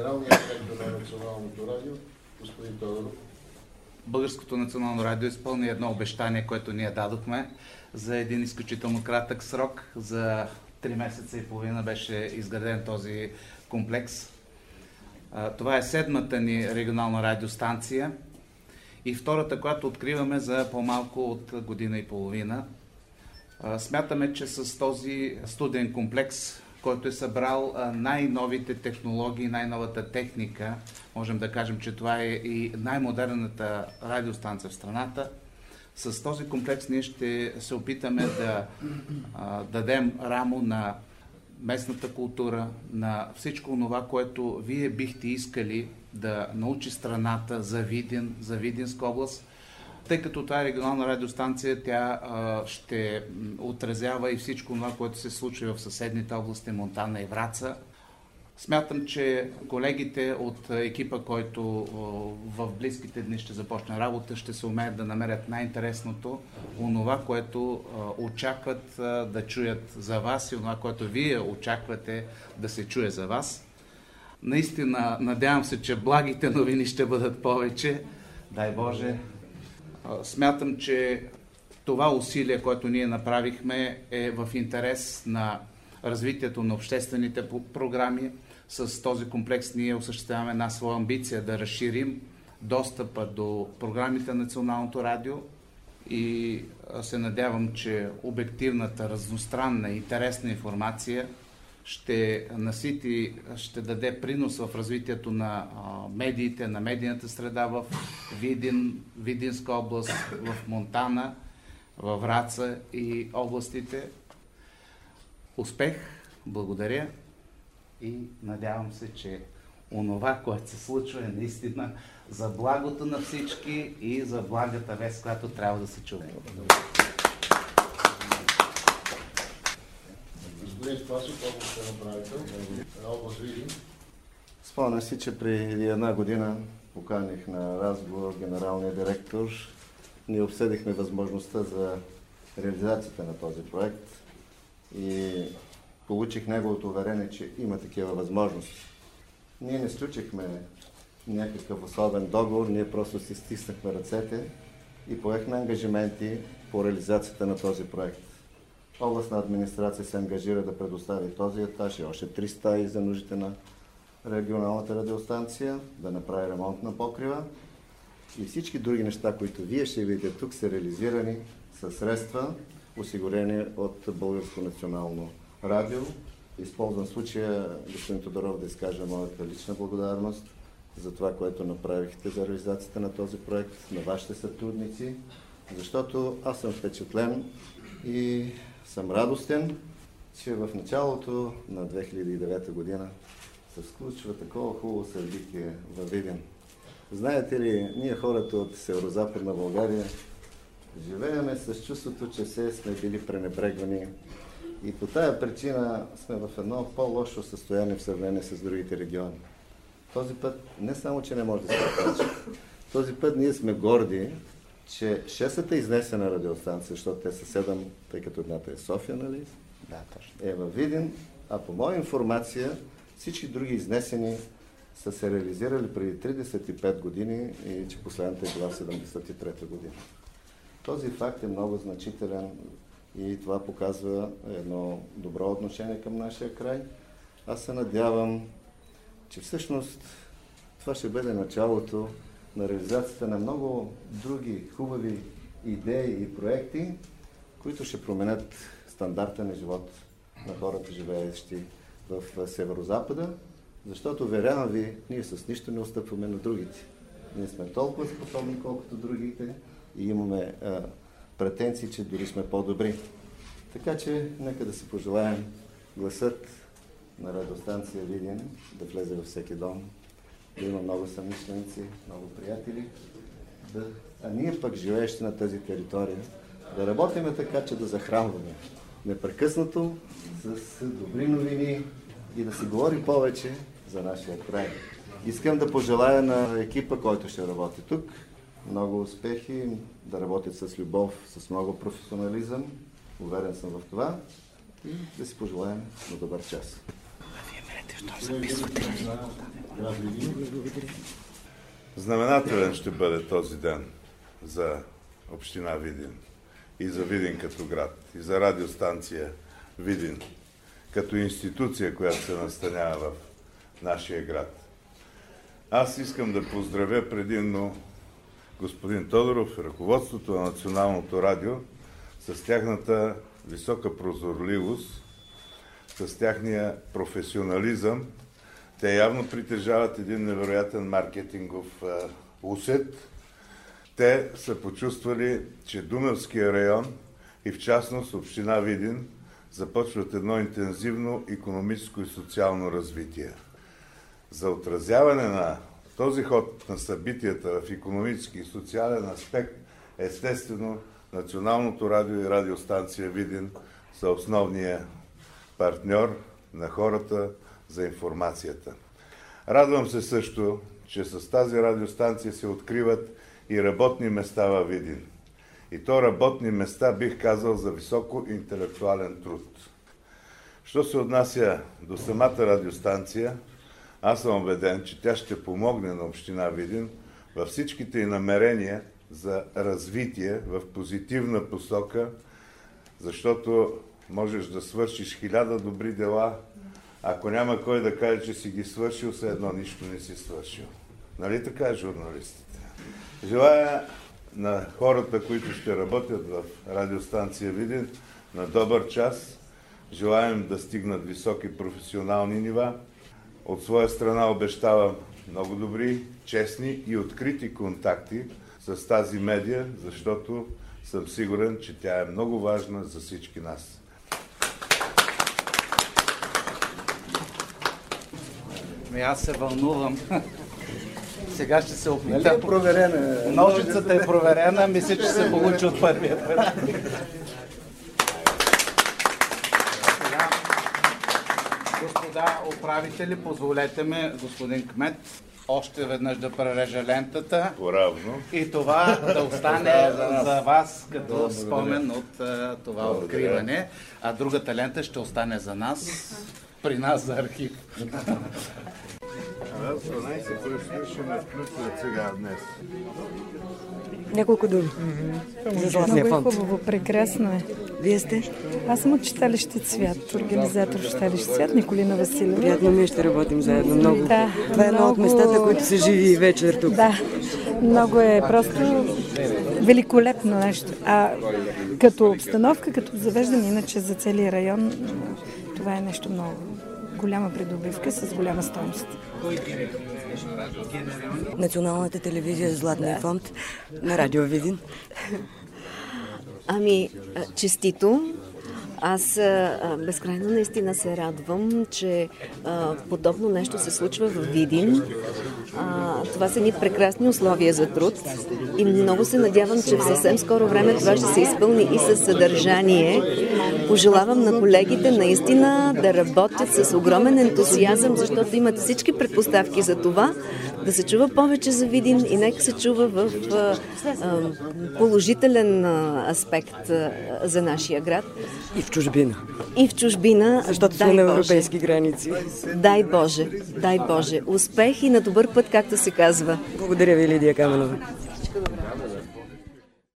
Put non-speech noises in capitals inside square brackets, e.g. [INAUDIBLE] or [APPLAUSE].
генералният директор на Националното радио, господин Тодоров. Българското национално радио изпълни едно обещание, което ние дадохме за един изключително кратък срок. За три месеца и половина беше изграден този комплекс. Това е седмата ни регионална радиостанция и втората, която откриваме за по-малко от година и половина. Смятаме, че с този студен комплекс, който е събрал най-новите технологии, най-новата техника, можем да кажем, че това е и най-модерната радиостанция в страната, с този комплекс ние ще се опитаме да дадем рамо на местната култура, на всичко това, което вие бихте искали да научи страната за Видин, за Видинска област. Тъй като това е регионална радиостанция, тя а, ще отразява и всичко това, което се случва в съседните области Монтана и Враца. Смятам, че колегите от екипа, който в близките дни ще започне работа, ще се умеят да намерят най-интересното, онова, което очакват да чуят за вас и онова, което вие очаквате да се чуе за вас. Наистина, надявам се, че благите новини ще бъдат повече. Дай Боже. Смятам, че това усилие, което ние направихме, е в интерес на развитието на обществените програми, с този комплекс ние осъществяваме една своя амбиция да разширим достъпа до програмите на Националното радио и се надявам, че обективната, разностранна, интересна информация ще насити, ще даде принос в развитието на медиите, на медийната среда в Видин, Видинска област, в Монтана, във Враца и областите. Успех! Благодаря! и надявам се, че онова, което се случва е наистина за благото на всички и за благата вест, която трябва да се чуе. Господин Спасов, областен управител област Видин. Спомня си, че преди една година поканих на разговор генералния директор. Ние обсъдихме възможността за реализацията на този проект и получих неговото уверение, че има такива възможности. Ние не сключихме някакъв особен договор, ние просто си стиснахме ръцете и поехме ангажименти по реализацията на този проект. Областна администрация се ангажира да предостави този етаж и още 300 за нуждите на регионалната радиостанция, да направи ремонт на покрива и всички други неща, които вие ще видите тук, са реализирани със средства, осигурени от Българско национално радио. Използвам случая, господин Тодоров, да изкажа моята лична благодарност за това, което направихте за реализацията на този проект, на вашите сътрудници, защото аз съм впечатлен и съм радостен, че в началото на 2009 година се случва такова хубаво събитие във Виден. Знаете ли, ние хората от Северо-Западна България живееме с чувството, че се сме били пренебрегвани и по тая причина сме в едно по-лошо състояние в сравнение с другите региони. Този път не само, че не може да се окаже, този път ние сме горди, че шестата изнесена радиостанция, защото те са седем, тъй като едната е София, нали? Да, точно. Е във Видин, а по моя информация всички други изнесени са се реализирали преди 35 години и че последната е била 73 година. Този факт е много значителен и това показва едно добро отношение към нашия край. Аз се надявам, че всъщност това ще бъде началото на реализацията на много други хубави идеи и проекти, които ще променят стандарта на живот на хората, живеещи в Северо-Запада, защото, верявам ви, ние с нищо не отстъпваме на другите. Ние сме толкова способни, колкото другите и имаме а, претенции, че дори сме по-добри. Така че, нека да си пожелаем гласът на радостанция Видин да влезе във всеки дом, има много съмишленици, много приятели, да, а ние пък, живеещи на тази територия, да работиме така, че да захранваме непрекъснато с добри новини и да си говори повече за нашия край. Искам да пожелая на екипа, който ще работи тук, много успехи, да работят с любов, с много професионализъм. Уверен съм в това и да си пожелаем на добър час. Мерете, що записвате. Знаменателен ще бъде този ден за община Видин и за Видин като град, и за радиостанция Видин като институция, която се настанява в нашия град. Аз искам да поздравя предимно господин Тодоров и ръководството на Националното радио с тяхната висока прозорливост, с тяхния професионализъм. Те явно притежават един невероятен маркетингов усет. Те са почувствали, че Дунавския район и в частност община Видин започват едно интензивно економическо и социално развитие. За отразяване на този ход на събитията в економически и социален аспект, естествено, Националното радио и радиостанция Видин са основния партньор на хората за информацията. Радвам се също, че с тази радиостанция се откриват и работни места във Видин. И то работни места, бих казал, за високо интелектуален труд. Що се отнася до самата радиостанция, аз съм убеден, че тя ще помогне на община Видин във всичките и намерения за развитие в позитивна посока, защото можеш да свършиш хиляда добри дела, ако няма кой да каже, че си ги свършил, все едно нищо не си свършил. Нали така, журналистите? Желая на хората, които ще работят в радиостанция Видин, на добър час. Желаем да стигнат високи професионални нива. От своя страна обещавам много добри, честни и открити контакти с тази медия, защото съм сигурен, че тя е много важна за всички нас. Ами аз се вълнувам. [LAUGHS] Сега ще се опитам. Нали е проверена? Ножицата е проверена, мисля, че се получи от първия път. Господа управители, позволете ме, господин Кмет, още веднъж да прережа лентата Поравно. и това да остане за вас като спомен от това откриване, а другата лента ще остане за нас, при нас за архив. Аз 12 ще ме включват сега днес. Няколко думи. За Златния Много е хубаво, прекрасно е. Вие сте? Аз съм от читалище Цвят, организатор в читалище Цвят, Николина Василева. Приятно ми е, ще работим заедно. Много. Да, Това е едно от местата, които са живи вечер тук. Да, много е просто великолепно нещо. А като обстановка, като завеждане иначе за целия район, това е нещо много голяма придобивка с голяма стойност. Националната телевизия Златния фонд на Радио Видин. Ами, честито. Аз а, безкрайно наистина се радвам, че а, подобно нещо се случва в Видин. А, това са ни прекрасни условия за труд и много се надявам, че в съвсем скоро време това ще се изпълни и със съдържание. Пожелавам на колегите наистина да работят с огромен ентусиазъм, защото имат всички предпоставки за това, да се чува повече за Видин и нека се чува в а, а, положителен аспект а, за нашия град. И в чужбина. И в чужбина. Защото сме на европейски граници. Дай Боже, дай Боже. Успех и на добър път, както се казва. Благодаря ви, Лидия Каменова.